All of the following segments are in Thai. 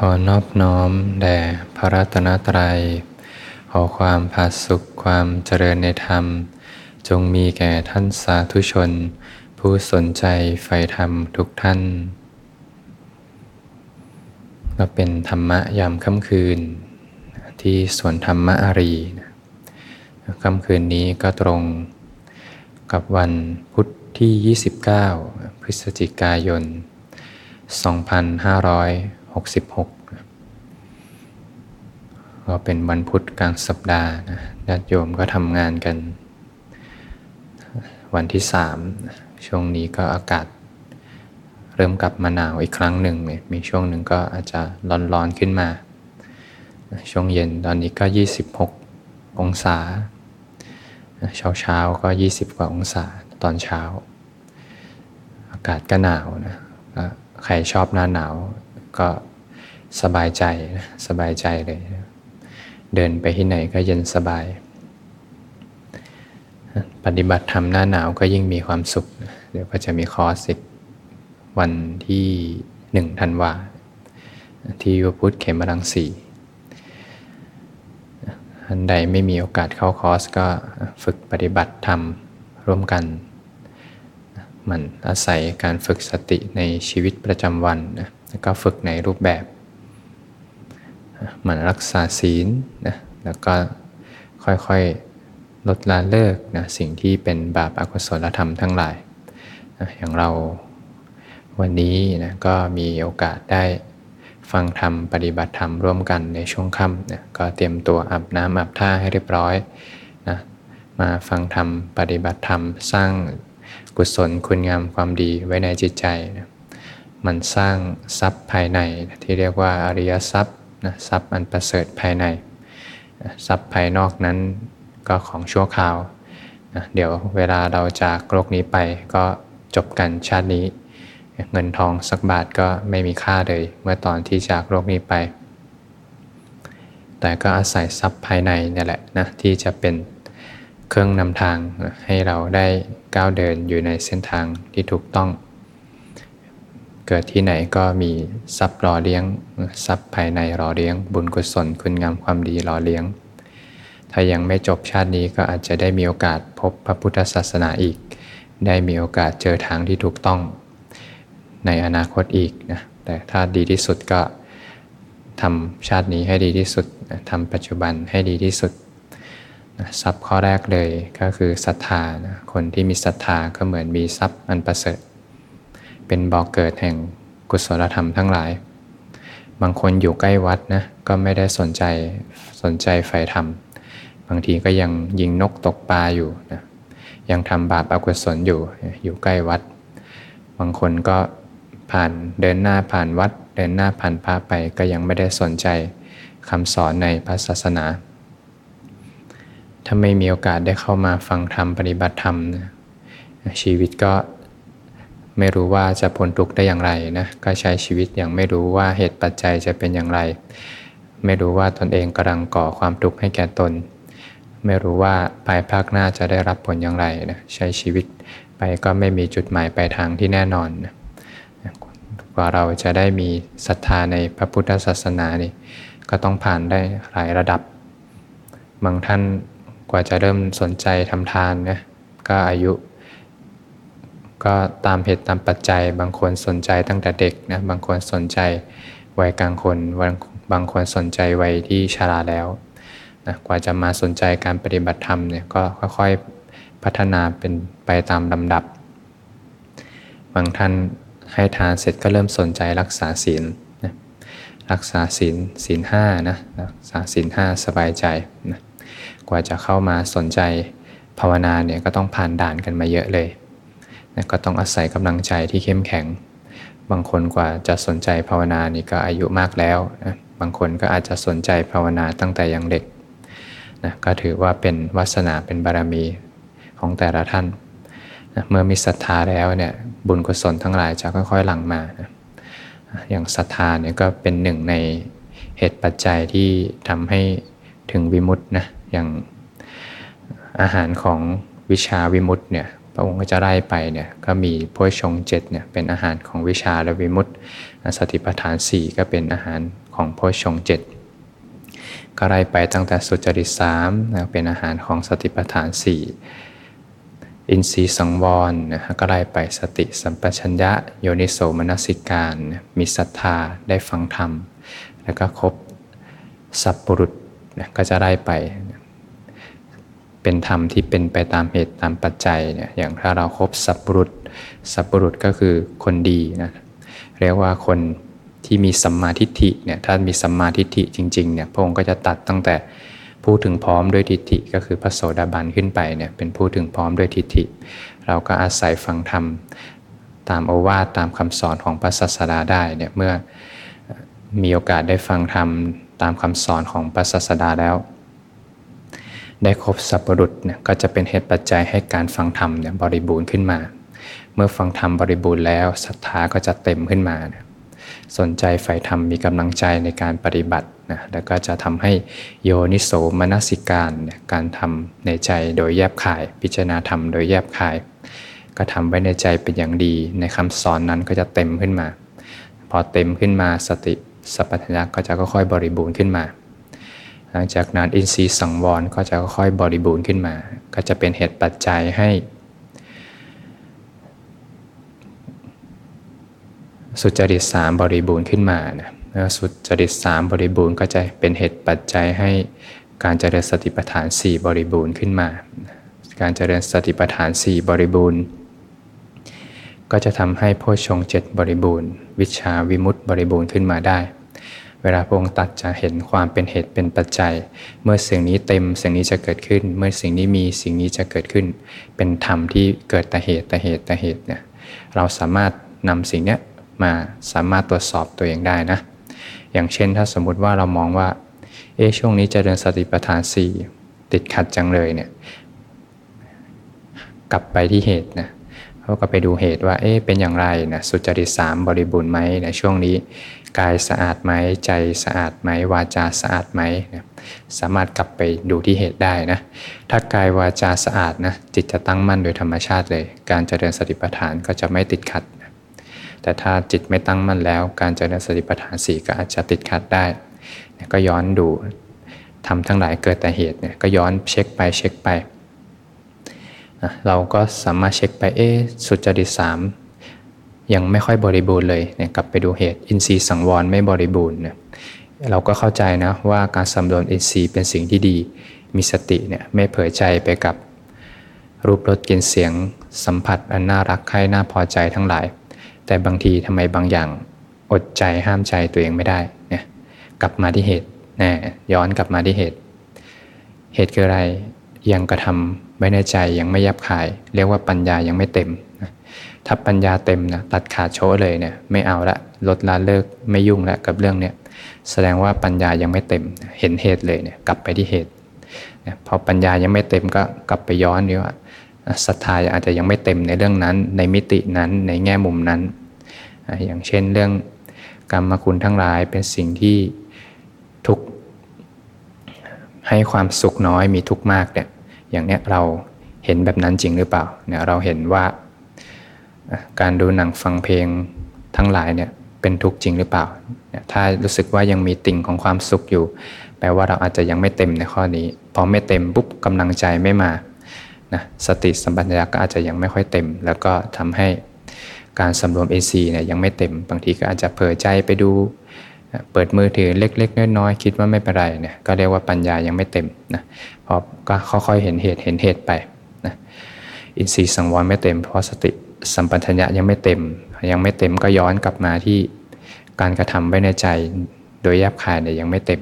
ขอนอบน้อมแด่พระรัตนตรัย ขอความผาสุขความเจริญในธรรม จงมีแก่ท่านสาธุชน ผู้สนใจใฝ่ธรรมทุกท่าน ก็เป็นธรรมะยามค่ำคืน ที่สวนธรรมะอารีค่ำคืนนี้ก็ตรงกับวันพุธที่ 29 พฤศจิกายน 66 ก็เป็นวันพุธกลางสัปดาห์นะญาติโยมก็ทำงานกัน วันที่สามช่วงนี้ก็อากาศเริ่มกลับมาหนาวอีกครั้งหนึ่ง มีช่วงหนึ่งก็อาจจะร้อนๆขึ้นมา ช่วงเย็นตอนนี้ก็ 26 องศา เช้าเช้าก็ 20 กว่าองศาตอนเช้า อากาศก็หนาวนะ ใครชอบหน้าหนาวก็ สบายใจนะสบายใจเลย เดินไปที่ไหนก็เย็นสบาย ปฏิบัติธรรมหน้าหนาวก็ยิ่งมีความสุข เดี๋ยวก็จะมีคอร์สอีกวันที่หนึ่งธันวา ที่วพุทธเขมรังสีอันใดไม่มีโอกาสเข้าคอร์สก็ฝึกปฏิบัติธรรมร่วมกันมันอาศัยการฝึกสติในชีวิตประจำวันนะแล้วก็ฝึกในรูปแบบ มันรักษาศีลนะแล้วก็ค่อยๆลดละเลิกนะสิ่งที่เป็นบาปอกุศลธรรมทั้งหลายนะอย่างเราวันนี้นะก็มีโอกาสได้ฟังธรรมปฏิบัติธรรมร่วมกันในช่วงค่ำนะก็เตรียมตัวอาบน้ำอาบท่าให้เรียบร้อยนะมาฟังธรรมปฏิบัติธรรมสร้างกุศลคุณงามความดีไว้ในจิตใจนะมันสร้างทรัพย์ภายในที่เรียกว่าอริยทรัพย์ นะทรัพย์อันประเสริฐภายในนะทรัพย์ภายนอกนั้นก็ของชั่วคราวนะเดี๋ยวเวลาเราจากโลกนี้ไปก็จบกันชาตินี้ เงินทองสักบาทก็ไม่มีค่าเลย เมื่อตอนที่จากโลกนี้ไป แต่ก็อาศัยทรัพย์ภายในนี่แหละนะที่จะเป็นเครื่องนำทางให้เราได้ก้าวเดินอยู่ในเส้นทางที่ถูกต้อง เกิดที่ไหนก็มีทรัพย์รอเลี้ยงทรัพย์ภายในรอเลี้ยง บุญกุศลคุณงามความดีรอเลี้ยง ถ้ายังไม่จบชาตินี้ก็อาจจะได้มีโอกาสพบพระพุทธศาสนาอีก ได้มีโอกาสเจอทางที่ถูกต้อง ในอนาคตอีกนะแต่ถ้าดีที่สุดก็ทำชาตินี้ให้ดีที่สุดทำปัจจุบันให้ดีที่สุดทรัพย์ข้อแรกเลยก็คือศรัทธานะคนที่มีศรัทธาก็เหมือนมีทรัพย์อันประเสริฐ เป็นบ่อกเกิดแห่งกุศลธรรมทั้งหลาย บางคนอยู่ใกล้วัดนะก็ไม่ได้สนใจสนใจไฟธรรม บางทีก็ยังยิงนกตกปลาอยู่นะยังทำบาปอกุศลอยู่อยู่ใกล้วัด บางคนก็ผ่านเดินหน้าผ่านวัด เดินหน้าผ่านพระไปก็ยังไม่ได้สนใจคำสอนในพระศาสนา ถ้าไม่มีโอกาสได้เข้ามาฟังธรรมปฏิบัติธรรมนะชีวิตก็ ไม่รู้ว่าจะพ้นทุกข์ได้อย่างไรนะก็ใช้ชีวิตอย่างไม่รู้ว่าเหตุปัจจัยจะเป็นอย่างไร ไม่รู้ว่าตนเองกำลังก่อความทุกข์ให้แก่ตน ไม่รู้ว่าภายภาคหน้าจะได้รับผลอย่างไรนะใช้ชีวิตไปก็ไม่มีจุดหมายปลายทางที่แน่นอนนะกว่าเราจะได้มีศรัทธาในพระพุทธศาสนานี่ก็ต้องผ่านได้หลายระดับ บางท่านกว่าจะเริ่มสนใจทำทานนะก็อายุ ก็ตามเหตุตามปัจจัย บางคนสนใจตั้งแต่เด็กนะบางคนสนใจวัยกลางคนบางคนสนใจวัยที่ชราแล้วนะกว่าจะมาสนใจการปฏิบัติธรรมเนี่ยก็ค่อยๆพัฒนาเป็นไปตามลำดับ บางท่านให้ทานเสร็จก็เริ่มสนใจรักษาศีลนะรักษาศีลศีลห้านะรักษาศีลห้าสบายใจนะกว่าจะเข้ามาสนใจภาวนาเนี่ยก็ต้องผ่านด่านกันมาเยอะเลย นะก็ต้องอาศัยกำลังใจที่เข้มแข็ง บางคนกว่าจะสนใจภาวนานี่ก็อายุมากแล้วนะบางคนก็อาจจะสนใจภาวนาตั้งแต่ยังเด็กนะก็ถือว่าเป็นวาสนาเป็นบารมีของแต่ละท่านนะเมื่อมีศรัทธาแล้วเนี่ยบุญกุศลทั้งหลายจะค่อยๆหลั่งมานะอย่างศรัทธาเนี่ยก็เป็นหนึ่งในเหตุปัจจัยที่ทำให้ถึงวิมุตตินะอย่างอาหารของวิชาวิมุตต์เนี่ย พระองค์ก็จะไล่ไปเนี่ยก็มีโพชงเจ็ดเนี่ยเป็นอาหารของวิชาและวิมุตติสติปัฏฐานสี่ก็เป็นอาหารของโพชงเจ็ดก็ไล่ไปตั้งแต่สุจริตสามเป็นอาหารของสติปัฏฐานสี่อินทรีสังวรนะก็ไล่ไปสติสัมปชัญญะโยนิโสมนสิการ มีศรัทธาได้ฟังธรรม แล้วก็ครบสัพปรุษนะก็จะได้ไป เป็นธรรมที่เป็นไปตามเหตุตามปัจจัยเนี่ยอย่างถ้าเราครบสัพรุษสัพรุษก็คือคนดีนะเรียกว่าคนที่มีสัมมาทิฏฐิเนี่ยถ้ามีสัมมาทิฏฐิจริงๆเนี่ยพระองค์ก็จะตัดตั้งแต่ผู้ถึงพร้อมด้วยทิฏฐิก็คือพระโสดาบันขึ้นไปเนี่ยเป็นผู้ถึงพร้อมด้วยทิฏฐิ เราก็อาศัยฟังธรรมตามโอวาทตามคำสอนของพระศาสดาได้เนี่ยเมื่อมีโอกาสได้ฟังธรรมตามคำสอนของพระศาสดาแล้ว ได้ครบสัพพรุษเนี่ยก็จะเป็นเหตุปัจจัยให้การฟังธรรมเนี่ยบริบูรณ์ขึ้นมา เมื่อฟังธรรมบริบูรณ์แล้วศรัทธาก็จะเต็มขึ้นมานะสนใจใฝ่ธรรมมีกำลังใจในการปฏิบัตินะแล้วก็จะทำให้โยนิโสมนสิการเนี่ยการทำในใจโดยแยบขาย พิจารณาธรรมโดยแยบขาย ก็ทำไว้ในใจเป็นอย่างดี ในคำสอนนั้นก็จะเต็มขึ้นมา พอเต็มขึ้นมาสติสัพพัญญะก็จะค่อยๆบริบูรณ์ขึ้นมา ลังจากนั้นอินทรีย์สังวรก็จะค่อยบริบูรณ์ขึ้นมา ก็จะเป็นเหตุปัจจัยให้ สุจริตสามบริบูรณ์ขึ้นมานะสุจริตสามบริบูรณ์ก็จะเป็นเหตุปัจจัยให้การเจริญสติปัฏฐาน 4 บริบูรณ์ขึ้นมา การเจริญสติปัฏฐาน 4 บริบูรณ์ ก็จะทำให้โพชฌงเจ็ดบริบูรณ์ วิชาวิมุตติบริบูรณ์ขึ้นมาได้ วลาพระองค์ตัดจะเห็นความเป็นเหตุเป็นปัจจัย เมื่อสิ่งนี้เต็มสิ่งนี้จะเกิดขึ้น เมื่อสิ่งนี้มีสิ่งนี้จะเกิดขึ้น เป็นธรรมที่เกิดแต่เหตุแต่เหตุแต่เหตุเนี่ยเราสามารถนำสิ่งนี้มาสามารถตรวจสอบตัวเองได้นะอย่างเช่นถ้าสมมุติว่าเรามองว่าเอ๊ช่วงนี้จเจริญสติปัฏฐานสี่ติดขัดจังเลยเนี่ยกลับไปที่เหตุนะเขาก็ไปดูเหตุว่าเอ๊ะเป็นอย่างไรนะสุจริตสามบริบูรณ์ไหมในช่วงนี้ กายสะอาดไหมใจสะอาดไหมวาจาสะอาดไหมนะสามารถกลับไปดูที่เหตุได้นะถ้ากายวาจาสะอาดนะจิตจะตั้งมั่นโดยธรรมชาติเลย การเจริญสติปัฏฐานก็จะไม่ติดขัดแต่ถ้าจิตไม่ตั้งมั่นแล้ว การเจริญสติปัฏฐานสี่ก็อาจจะติดขัดได้ก็ย้อนดูธรรมทั้งหลายเกิดแต่เหตุเนี่ยก็ย้อนเช็คไปเช็คไปเราก็สามารถเช็คไปเอ๊สุจริตสาม ยังไม่ค่อยบริบูรณ์เลยเนี่ยกลับไปดูเหตุอินทรีย์สังวรไม่บริบูรณ์เนี่ยเราก็เข้าใจนะว่าการสำรวมอินทรีย์เป็นสิ่งที่ดี มีสติเนี่ยไม่เผลอใจไปกับรูปรสกลิ่นเสียงสัมผัสอันน่ารักใคร่น่าพอใจทั้งหลาย แต่บางทีทำไมบางอย่างอดใจห้ามใจตัวเองไม่ได้เนี่ยกลับมาที่เหตุนะย้อนกลับมาที่เหตุ เหตุคืออะไรยังกระทำไว้ในใจยังไม่ยับขาย เรียกว่าปัญญายังไม่เต็ม ถ้าปัญญาเต็มนะตัดขาดโชเลยเนี่ยไม่เอาละลดละเลิกไม่ยุ่งละกับเรื่องเนี่ยแสดงว่าปัญญายังไม่เต็มเห็นเหตุเลยเนี่ยกลับไปที่เหตุพอปัญญายังไม่เต็มก็กลับไปย้อนดีว่าศรัทธาอาจจะยังไม่เต็มในเรื่องนั้น ในมิตินั้นในแง่มุมนั้น อย่างเช่นเรื่องกรรมคุณทั้งหลายเป็นสิ่งที่ทุกให้ความสุขน้อยมีทุกมากเนี่ยอย่างเนี้ยเราเห็นแบบนั้นจริงหรือเปล่าเนี่ยเราเห็นว่า การดูหนังฟังเพลงทั้งหลายเนี่ยเป็นทุกข์จริงหรือเปล่า ถ้ารู้สึกว่ายังมีติ่งของความสุขอยู่ แปลว่าเราอาจจะยังไม่เต็มในข้อนี้ พอไม่เต็มปุ๊บกำลังใจไม่มานะสติสัมปชัญญะก็อาจจะยังไม่ค่อยเต็ม แล้วก็ทำให้การสำรวม AC เนี่ยยังไม่เต็ม บางทีก็อาจจะเผลอใจไปดู เปิดมือถือเล็ก ๆ น้อยๆคิดว่าไม่เป็นไรเนี่ยก็เรียกว่าปัญญายังไม่เต็มนะพอก็ค่อยๆเห็นเหตุเห็นเหตุไปนะอินทรีย์สังวรไม่เต็มเพราะสติ สัมปชัญญะยังไม่เต็ม ยังไม่เต็มก็ย้อนกลับมาที่การกระทำไว้ในใจโดยแยบคายเนี่ยยังไม่เต็ม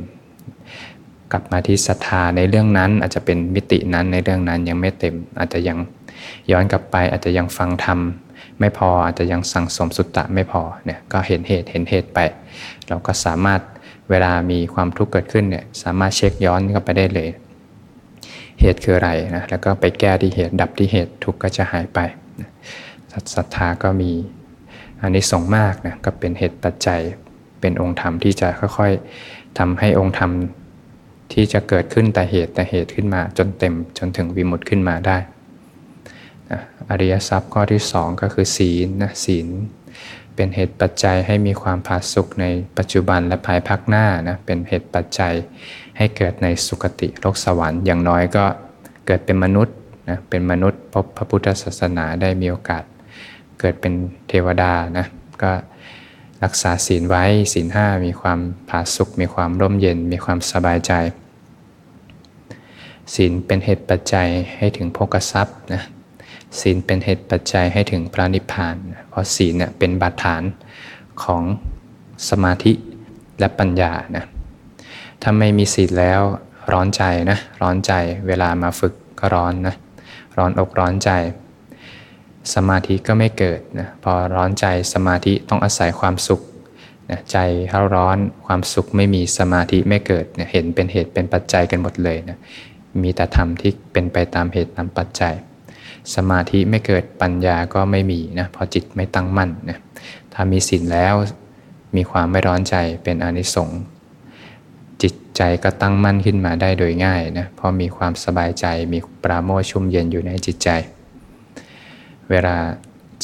กลับมาที่ศรัทธาในเรื่องนั้น อาจจะเป็นมิตินั้นในเรื่องนั้นยังไม่เต็ม อาจจะยังย้อนกลับไปอาจจะยังฟังธรรมไม่พออาจจะยังสั่งสมสุตตะไม่พอเนี่ยก็เห็นเหตุเห็นเหตุไป เราก็สามารถเวลามีความทุกข์เกิดขึ้นเนี่ยสามารถเช็คย้อนกลับไปได้เลย เหตุคืออะไรนะแล้วก็ไปแก้ที่เหตุดับที่เหตุทุกข์ก็จะหายไป ศรัทธาก็มีอันนี้ส่งมากนะก็เป็นเหตุปัจจัยเป็นองค์ธรรมที่จะค่อยๆทำให้องค์ธรรมที่จะเกิดขึ้นแต่เหตุแต่เหตุขึ้นมาจนเต็มจนถึงวิมุตต์ขึ้นมาได้อริยทรัพย์ข้อที่สองก็คือศีลนะศีลเป็นเหตุปัจจัยให้มีความผาสุกในปัจจุบันและภายภาคหน้านะเป็นเหตุปัจจัยให้เกิดในสุคติโลกสวรรค์อย่างน้อยก็เกิดเป็นมนุษย์นะเป็นมนุษย์พบพระพุทธศาสนาได้มีโอกาส เกิดเป็นเทวดานะก็รักษาศีลไว้ศีลห้ามีความผาสุกมีความร่มเย็น มีความสบายใจ ศีลเป็นเหตุปัจจัยให้ถึงโภกทรัพย์นะศีลเป็นเหตุปัจจัยให้ถึงพระนิพพาน เพราะศีลเนี่ยเป็นบาดฐานของสมาธิและปัญญานะถ้าไม่มีศีลแล้วร้อนใจนะร้อนใจเวลามาฝึกก็ร้อนนะร้อนอกร้อนใจ สมาธิก็ไม่เกิดนะพอร้อนใจสมาธิต้องอาศัยความสุขนะใจเ้าร้อนความสุขไม่มีสมาธิไม่เกิดเนี่ยเห็นเป็นเหตุเป็นปัจจัยกันหมดเลยนะมีแต่ธรรมที่เป็นไปตามเหตุตามปัจจัย สมาธิไม่เกิดปัญญาก็ไม่มีนะพอจิตไม่ตั้งมั่นนะถ้ามีศีลแล้วมีความไม่ร้อนใจเป็นอนิสงส์จิตใจก็ตั้งมั่นขึ้นมาได้โดยง่ายนะเพราะมีความสบายใจมีปราโมชชุ่มเย็นอยู่ในจิตใจ เวลา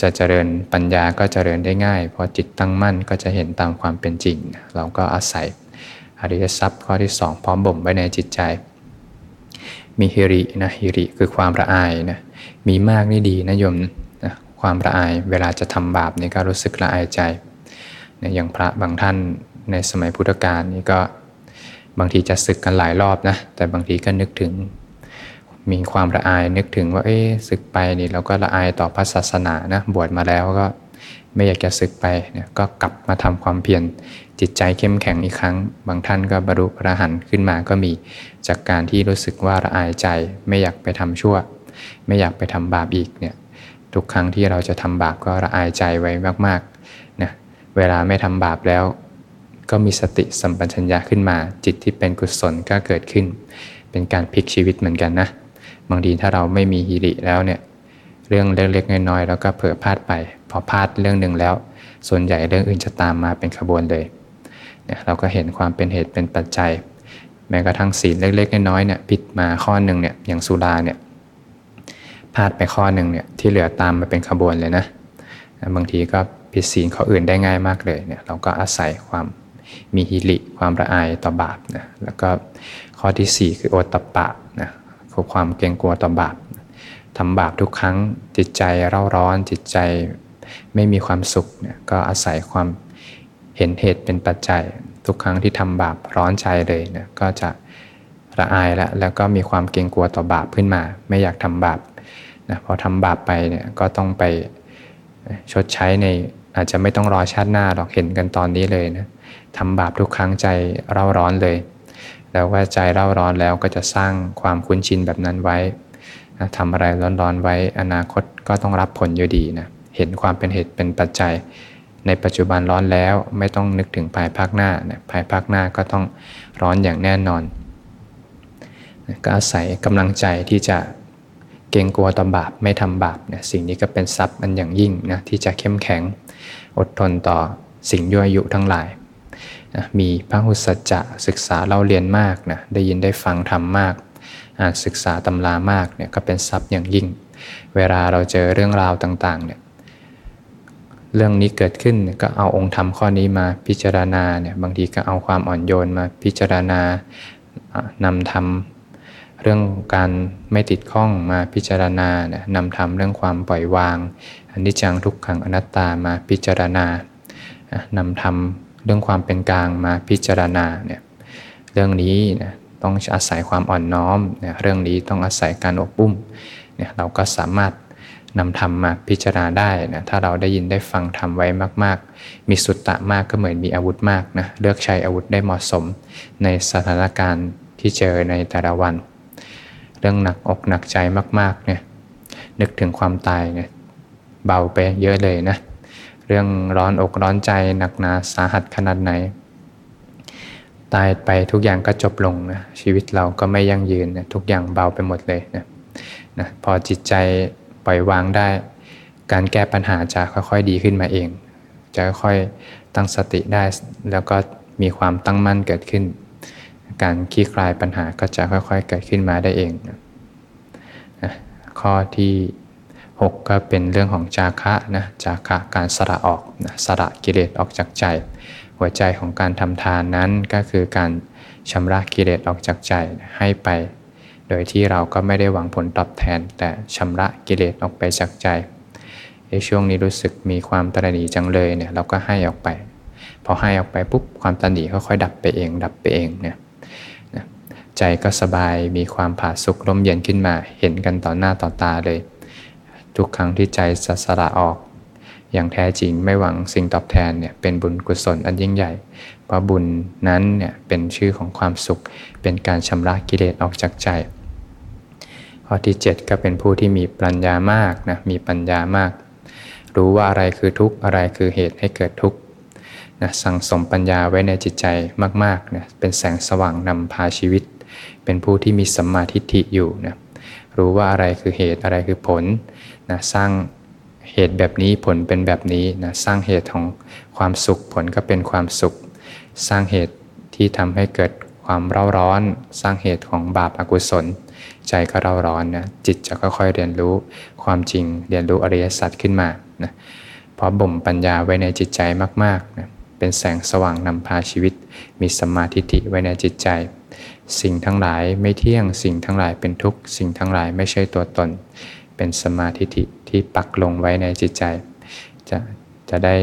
จะเจริญปัญญาก็เจริญได้ง่าย เพอจิตตั้งมั่นก็จะเห็นตามความเป็นจริง เราก็อาศัยอริยทรัพย์ข้อที่สองพร้อมบ่มไว้ในจิตใจ มีฮิรินะฮิริคือความละอายนะมีมากนี่ดีนะโยมนะความละอายเวลาจะทำบาปนี่ก็รู้สึกละอายใจนะอย่างพระบางท่านในสมัยพุทธกาลนี่ก็บางทีจะศึกกันหลายรอบนะแต่บางทีก็นึกถึง มีความละอายนึกถึงว่า เอ๊ศึกไปนี่เราก็ละอายต่อพระศาสนานะบวชมาแล้วก็ไม่อยากจะศึกไปเนี่ยก็กลับมาทำความเพียรจิตใจเข้มแข็งอีกครั้ง บางท่านก็บรรลุพระหันขึ้นมาก็มี จากการที่รู้สึกว่าละอายใจ ไม่อยากไปทำชั่ว ไม่อยากไปทำบาปอีกเนี่ยทุกครั้งที่เราจะทำบาปก็ละอายใจไว้มากๆนะเวลาไม่ทำบาปแล้ว ก็มีสติสัมปชัญญะขึ้นมา จิตที่เป็นกุศลก็เกิดขึ้น เป็นการพลิกชีวิตเหมือนกันนะ บางทีถ้าเราไม่มีฮิริแล้วเนี่ยเรื่องเล็กๆน้อยๆแล้วก็เผลอพลาดไป พอพลาดเรื่องหนึ่งแล้ว ส่วนใหญ่เรื่องอื่นจะตามมาเป็นขบวนเลยเนี่ยเราก็เห็นความเป็นเหตุเป็นปัจจัย แม้กระทั่งศีลเล็กๆน้อยๆเนี่ยผิดมาข้อหนึ่งเนี่ยอย่างสุราเนี่ยพลาดไปข้อหนึ่งเนี่ยที่เหลือตามมาเป็นขบวนเลยนะบางทีก็ผิดศีลข้ออื่นได้ง่ายมากเลยเนี่ยเราก็อาศัยความมีฮิริความระอายต่อบาปนะแล้วก็ข้อที่ 4 คือโอตตะปะนะ คือความเกรงกลัวต่อบาปทำบาปทุกครั้งจิตใจเร่าร้อนจิตใจไม่มีความสุขเนี่ยก็อาศัยความเห็นเหตุเป็นปัจจัย ทุกครั้งที่ทำบาปร้อนใจเลยเนี่ยก็จะละอายแล้วแล้วก็มีความเกรงกลัวต่อบาปขึ้นมา ไม่อยากทำบาปนะพอทำบาปไปเนี่ยก็ต้องไปชดใช้ในอาจจะไม่ต้องรอชาติหน้าหรอกเห็นกันตอนนี้เลยนะทำบาปทุกครั้งใจเร่าร้อนเลย แล้วว่าใจเร่าร้อนแล้วก็จะสร้างความคุ้นชินแบบนั้นไว้ทำอะไรร้อนๆไว้อนาคตก็ต้องรับผลอยู่ดีนะเห็นความเป็นเหตุเป็นปัจจัย ในปัจจุบันร้อนแล้วไม่ต้องนึกถึงภายภาคหน้านะภายภาคหน้าก็ต้องร้อนอย่างแน่นอน ก็อาศัยกำลังใจที่จะเกรงกลัวต่อบาปไม่ทำบาปเนี่ยสิ่งนี้ก็เป็นทรัพย์มันอย่างยิ่งนะที่จะเข้มแข็งอดทนต่อสิ่งยั่วยุทั้งหลาย นะมีพระหุสัจจะศึกษาเล่าเรียนมากนะได้ยินได้ฟังทำมากอ่านศึกษาตำรามากเนี่ยก็เป็นทรัพย์อย่างยิ่ง เวลาเราเจอเรื่องราวต่างๆเนี่ยเรื่องนี้เกิดขึ้นก็เอาองค์ธรรมข้อนี้มาพิจารณาเนี่ยบางทีก็เอาความอ่อนโยนมาพิจารณานำธรรมเรื่องการไม่ติดข้องมาพิจารณาเนี่ยนำธรรมเรื่องความปล่อยวางอันนี้จังทุกขังอนัตตามาพิจารณานำธรรม เรื่องความเป็นกลางมาพิจารณาเนี่ยเรื่องนี้นะต้องอาศัยความอ่อนน้อมเนี่ยเรื่องนี้ต้องอาศัยการอบอุ้มเนี่ยเราก็สามารถนำธรรมมาพิจารณาได้นะถ้าเราได้ยินได้ฟังธรรมไว้มาก ๆ มีสุตตะมากก็เหมือนมีอาวุธมากนะเลือกใช้อาวุธได้เหมาะสม ในสถานการณ์ที่เจอในแต่ละวัน เรื่องหนักอกหนักใจมากๆเนี่ยนึกถึงความตายเนี่ยเบาไปเยอะเลยนะ เรื่องร้อนอกร้อนใจหนักหนาสาหัสขนาดไหน ตายไปทุกอย่างก็จบลงนะชีวิตเราก็ไม่ยั่งยืนนะทุกอย่างเบาไปหมดเลยนะนะพอจิตใจปล่อยวางได้ การแก้ปัญหาจะค่อยๆดีขึ้นมาเอง จะค่อยตั้งสติได้แล้วก็มีความตั้งมั่นเกิดขึ้น การคลี่คลายปัญหาก็จะค่อยๆเกิดขึ้นมาได้เองนะข้อที่ หกก็เป็นเรื่องของจาคะนะจาคะการสละออกนะสละกิเลสออกจากใจ หัวใจของการทำทานนั้นก็คือการชำระกิเลสออกจากใจให้ไป โดยที่เราก็ไม่ได้หวังผลตอบแทน แต่ชำระกิเลสออกไปจากใจในช่วงนี้รู้สึกมีความตระหนี่จังเลยเนี่ยเราก็ให้ออกไป พอให้ออกไปปุ๊บความตระหนี่ค่อยๆดับไปเอง ดับไปเองเนี่ยใจก็สบายมีความผาสุกร่มเย็นขึ้นมาเห็นกันต่อหน้าต่อตาเลย ทุกครั้งที่ใจสัสละออก อย่างแท้จริงไม่หวังสิ่งตอบแทนเนี่ยเป็นบุญกุศลอันยิ่งใหญ่ เพราะบุญนั้นเนี่ยเป็นชื่อของความสุข เป็นการชำระกิเลสออกจากใจ ข้อที่ 7 ก็เป็นผู้ที่มีปัญญามากนะมีปัญญามาก รู้ว่าอะไรคือทุกข์อะไรคือเหตุให้เกิดทุกข์นะสั่งสมปัญญาไว้ในจิตใจมากๆนะเป็นแสงสว่างนำพาชีวิต เป็นผู้ที่มีสัมมาทิฏฐิอยู่นะรู้ว่าอะไรคือเหตุอะไรคือผล นะสร้างเหตุแบบนี้ผลเป็นแบบนี้นะสร้างเหตุของความสุขผลก็เป็นความสุข สร้างเหตุที่ทำให้เกิดความเร่าร้อน สร้างเหตุของบาปอกุศล ใจก็เร่าร้อนนะจิตจะค่อยๆเรียนรู้ความจริงเรียนรู้อริยสัจขึ้นมานะเพราะบ่มปัญญาไว้ในจิตใจมากๆนะเป็นแสงสว่างนำพาชีวิต มีสมาทิฏฐิไว้ในจิตใจ สิ่งทั้งหลายไม่เที่ยงสิ่งทั้งหลายเป็นทุกข์สิ่งทั้งหลายไม่ใช่ตัวตน เป็นสมาธิที่ปักลงไว้ในจิตใจ จะจะได้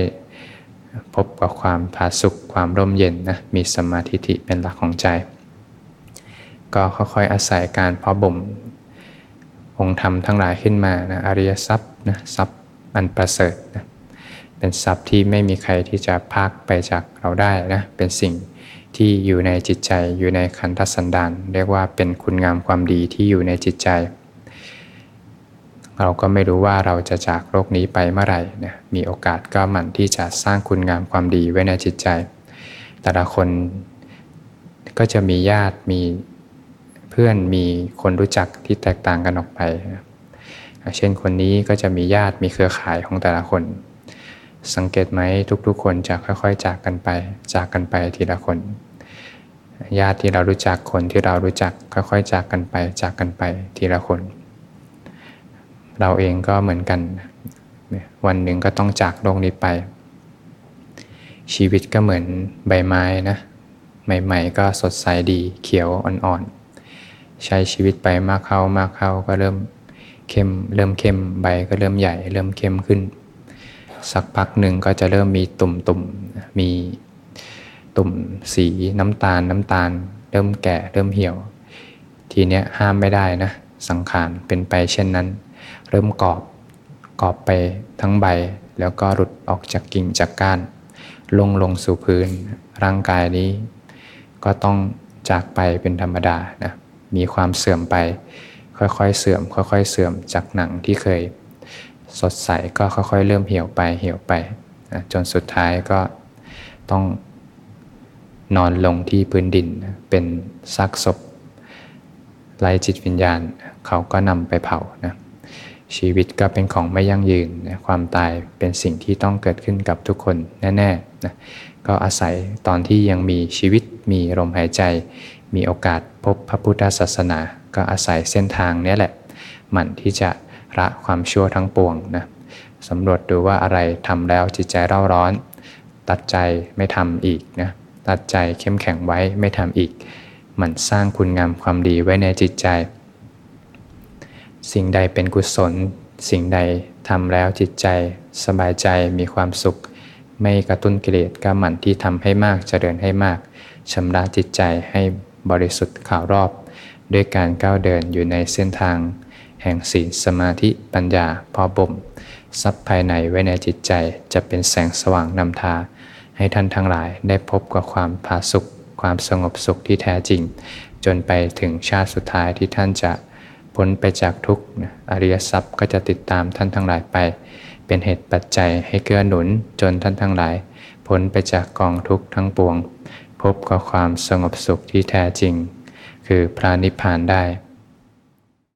พบกับความผาสุกความร่มเย็นนะมีสมาธิเป็นหลักของใจ ก็ค่อยๆอาศัยการเพาะบ่มองค์ธรรมทั้งหลายขึ้นมานะอริยทรัพย์นะทรัพย์อันประเสริฐนะเป็นทรัพย์ที่ไม่มีใครที่จะพักไปจากเราได้นะเป็นสิ่งที่อยู่ในจิตใจอยู่ในขันธสันดานเรียกว่าเป็นคุณงามความดีที่อยู่ในจิตใจ เราก็ไม่รู้ว่าเราจะจากโลกนี้ไปเมื่อไหร่นะมีโอกาสก็หมั่นที่จะสร้างคุณงามความดีไว้ในจิตใจ แต่ละคนก็จะมีญาติมีเพื่อนมีคนรู้จักที่แตกต่างกันออกไปนะเช่นคนนี้ก็จะมีญาติมีเครือข่ายของแต่ละคน สังเกตไหมทุกๆ คนจะค่อยๆ จากกันไป จากกันไปทีละคน ญาติที่เรารู้จักคนที่เรารู้จักค่อยๆ จากกันไปจากกันไปทีละคน เราเองก็เหมือนกันวันหนึ่งก็ต้องจากโลกนี้ไป ชีวิตก็เหมือนใบไม้นะใหม่ๆก็สดใสดีเขียวอ่อนๆ ใช้ชีวิตไปมากเข้ามากเข้าก็เริ่มเข้มเริ่มเข้มใบก็เริ่มใหญ่ เริ่มเข้มขึ้น สักพักหนึ่งก็จะเริ่มมีตุ่มตุ่มมีตุ่มสีน้ำตาลน้ำตาล เริ่มแก่เริ่มเหี่ยว ทีเนี้ยห้ามไม่ได้นะ สังขารเป็นไปเช่นนั้น เริ่มกรอบกรอบไปทั้งใบ แล้วก็หลุดออกจากกิ่งจากก้าน ลงลงสู่พื้นร่างกายนี้ ก็ต้องจากไปเป็นธรรมดานะมีความเสื่อมไป ค่อยๆเสื่อม ค่อย ๆ เสื่อมจากหนังที่เคย สดใสก็ค่อย ๆ เริ่มเหี่ยวไปเหี่ยวไปนะจนสุดท้ายก็ต้องนอนลงที่พื้นดินเป็นซากศพไร้จิตวิญญาณ เขาก็นำไปเผานะ ชีวิตก็เป็นของไม่ยั่งยืนนะความตายเป็นสิ่งที่ต้องเกิดขึ้นกับทุกคนแน่ๆนะก็อาศัยตอนที่ยังมีชีวิตมีลมหายใจ มีโอกาสพบพระพุทธศาสนา ก็อาศัยเส้นทางนี้แหละ หมั่นที่จะละความชั่วทั้งปวงนะสำรวจดูว่าอะไรทำแล้วจิตใจเร่าร้อน ตัดใจไม่ทำอีกนะตัดใจเข้มแข็งไว้ไม่ทำอีกมันสร้างคุณงามความดีไว้ในจิตใจ สิ่งใดเป็นกุศล สิ่งใดทำแล้วจิตใจ สบายใจมีความสุข ไม่กระตุ้นกิเลสก็หมั่นที่ทำให้มากเจริญให้มากชำระจิตใจให้บริสุทธิ์ข่าวรอบ ด้วยการก้าวเดินอยู่ในเส้นทาง แห่งศีลสมาธิปัญญาพอบ่มทรัพย์ภายในไว้ในจิตใจจะเป็นแสงสว่างนำทาให้ท่านทั้งหลายได้พบกับความผาสุขความสงบสุขที่แท้จริง จนไปถึงชาติสุดท้ายที่ท่านจะ พ้นไปจากทุกข์อริยทรัพย์ก็จะติดตามท่านทั้งหลายไป เป็นเหตุปัจจัยให้เกื้อหนุนจนท่านทั้งหลาย พ้นไปจากกองทุกข์ทั้งปวง พบกับความสงบสุขที่แท้จริง คือพระนิพพานได้